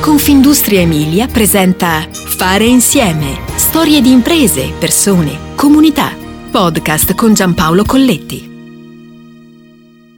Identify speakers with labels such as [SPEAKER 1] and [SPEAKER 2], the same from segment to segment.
[SPEAKER 1] Confindustria Emilia presenta Fare insieme. Storie di imprese, persone, comunità. Podcast con Giampaolo Colletti.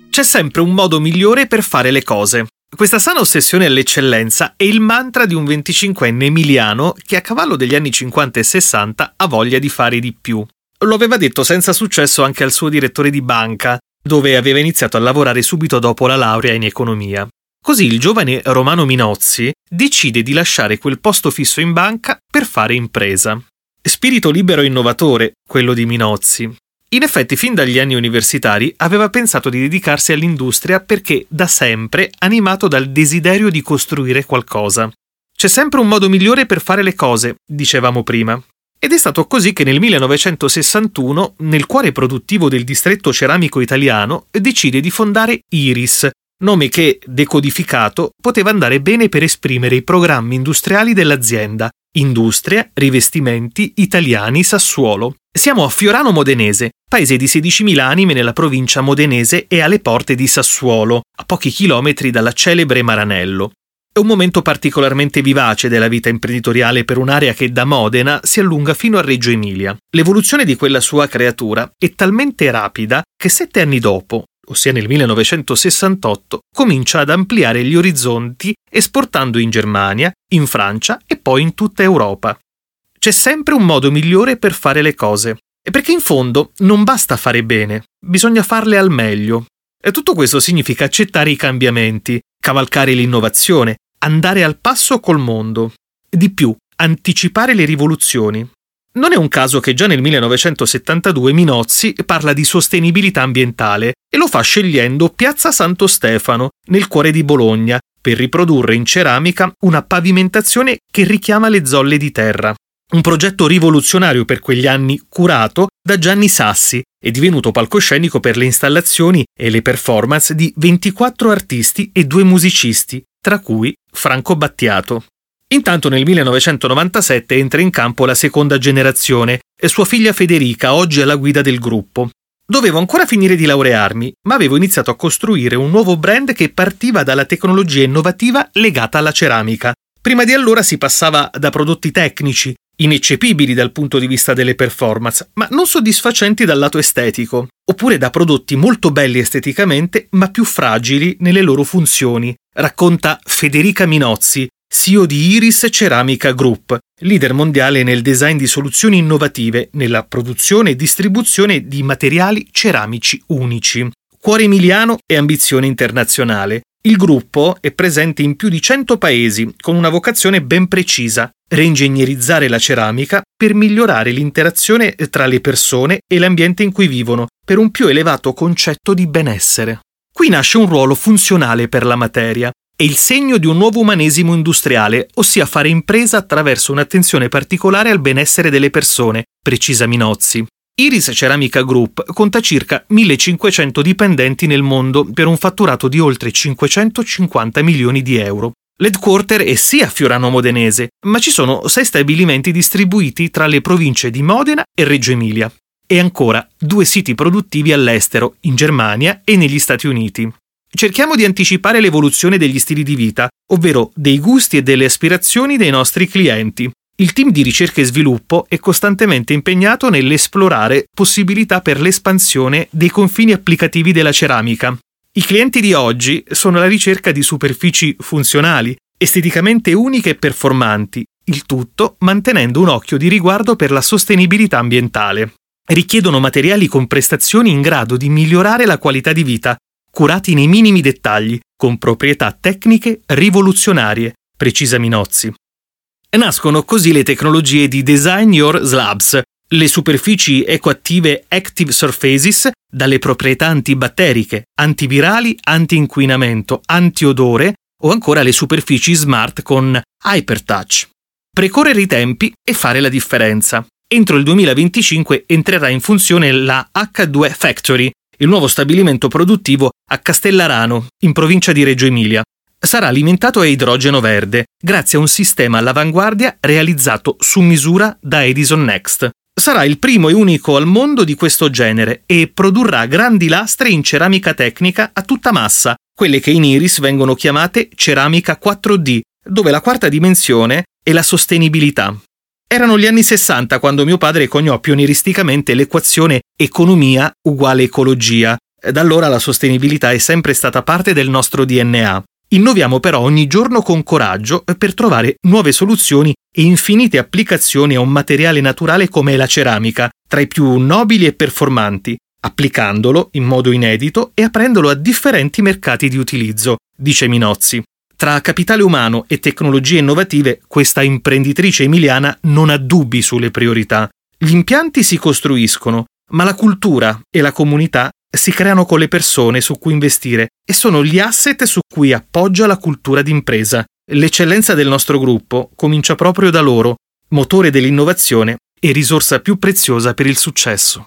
[SPEAKER 2] C'è sempre un modo migliore per fare le cose. Questa sana ossessione all'eccellenza è il mantra di un 25enne emiliano che a cavallo degli anni 50 e 60 ha voglia di fare di più. Lo aveva detto senza successo anche al suo direttore di banca, dove aveva iniziato a lavorare subito dopo la laurea in economia. Così il giovane Romano Minozzi decide di lasciare quel posto fisso in banca per fare impresa. Spirito libero e innovatore, quello di Minozzi. In effetti, fin dagli anni universitari aveva pensato di dedicarsi all'industria perché da sempre animato dal desiderio di costruire qualcosa. C'è sempre un modo migliore per fare le cose, dicevamo prima. Ed è stato così che nel 1961, nel cuore produttivo del distretto ceramico italiano, decide di fondare Iris, nome che, decodificato, poteva andare bene per esprimere i programmi industriali dell'azienda. Industria, rivestimenti, italiani, Sassuolo. Siamo a Fiorano Modenese, paese di 16.000 anime nella provincia modenese e alle porte di Sassuolo, a pochi chilometri dalla celebre Maranello. È un momento particolarmente vivace della vita imprenditoriale per un'area che da Modena si allunga fino a Reggio Emilia. L'evoluzione di quella sua creatura è talmente rapida che sette anni dopo, ossia nel 1968, comincia ad ampliare gli orizzonti esportando in Germania, in Francia e poi in tutta Europa. C'è sempre un modo migliore per fare le cose. E perché in fondo non basta fare bene, bisogna farle al meglio. E tutto questo significa accettare i cambiamenti, cavalcare l'innovazione, andare al passo col mondo. Di più, anticipare le rivoluzioni. Non è un caso che già nel 1972 Minozzi parla di sostenibilità ambientale e lo fa scegliendo Piazza Santo Stefano, nel cuore di Bologna, per riprodurre in ceramica una pavimentazione che richiama le zolle di terra. Un progetto rivoluzionario per quegli anni curato da Gianni Sassi e divenuto palcoscenico per le installazioni e le performance di 24 artisti e due musicisti, tra cui Franco Battiato. Intanto nel 1997 entra in campo la seconda generazione e sua figlia Federica, oggi alla guida del gruppo. Dovevo ancora finire di laurearmi, ma avevo iniziato a costruire un nuovo brand che partiva dalla tecnologia innovativa legata alla ceramica. Prima di allora si passava da prodotti tecnici, ineccepibili dal punto di vista delle performance, ma non soddisfacenti dal lato estetico, oppure da prodotti molto belli esteticamente, ma più fragili nelle loro funzioni, racconta Federica Minozzi, CEO di Iris Ceramica Group, leader mondiale nel design di soluzioni innovative nella produzione e distribuzione di materiali ceramici unici. Cuore emiliano e ambizione internazionale. Il gruppo è presente in più di 100 paesi con una vocazione ben precisa, reingegnerizzare la ceramica per migliorare l'interazione tra le persone e l'ambiente in cui vivono, per un più elevato concetto di benessere. Qui nasce un ruolo funzionale per la materia, è il segno di un nuovo umanesimo industriale, ossia fare impresa attraverso un'attenzione particolare al benessere delle persone, precisa Minozzi. Iris Ceramica Group conta circa 1500 dipendenti nel mondo per un fatturato di oltre 550 milioni di euro. L'headquarter è sì a Fiorano Modenese, ma ci sono sei stabilimenti distribuiti tra le province di Modena e Reggio Emilia. E ancora due siti produttivi all'estero, in Germania e negli Stati Uniti. Cerchiamo di anticipare l'evoluzione degli stili di vita, ovvero dei gusti e delle aspirazioni dei nostri clienti. Il team di ricerca e sviluppo è costantemente impegnato nell'esplorare possibilità per l'espansione dei confini applicativi della ceramica. I clienti di oggi sono alla ricerca di superfici funzionali, esteticamente uniche e performanti, il tutto mantenendo un occhio di riguardo per la sostenibilità ambientale. Richiedono materiali con prestazioni in grado di migliorare la qualità di vita, curati nei minimi dettagli, con proprietà tecniche rivoluzionarie, precisa Minozzi. Nascono così le tecnologie di Design Your Slabs, le superfici ecoattive Active Surfaces, dalle proprietà antibatteriche, antivirali, anti-inquinamento, antiodore o ancora le superfici smart con Hypertouch. Precorrere i tempi e fare la differenza. Entro il 2025 entrerà in funzione la H2 Factory, il nuovo stabilimento produttivo a Castellarano, in provincia di Reggio Emilia. Sarà alimentato a idrogeno verde, grazie a un sistema all'avanguardia realizzato su misura da Edison Next. Sarà il primo e unico al mondo di questo genere e produrrà grandi lastre in ceramica tecnica a tutta massa, quelle che in Iris vengono chiamate ceramica 4D, dove la quarta dimensione è la sostenibilità. Erano gli anni 60 quando mio padre coniò pionieristicamente l'equazione economia uguale ecologia. Da allora la sostenibilità è sempre stata parte del nostro DNA. Innoviamo però ogni giorno con coraggio per trovare nuove soluzioni e infinite applicazioni a un materiale naturale come la ceramica, tra i più nobili e performanti, applicandolo in modo inedito e aprendolo a differenti mercati di utilizzo, dice Minozzi. Tra capitale umano e tecnologie innovative, questa imprenditrice emiliana non ha dubbi sulle priorità. Gli impianti si costruiscono, ma la cultura e la comunità si creano con le persone su cui investire e sono gli asset su cui appoggia la cultura d'impresa. L'eccellenza del nostro gruppo comincia proprio da loro, motore dell'innovazione e risorsa più preziosa per il successo.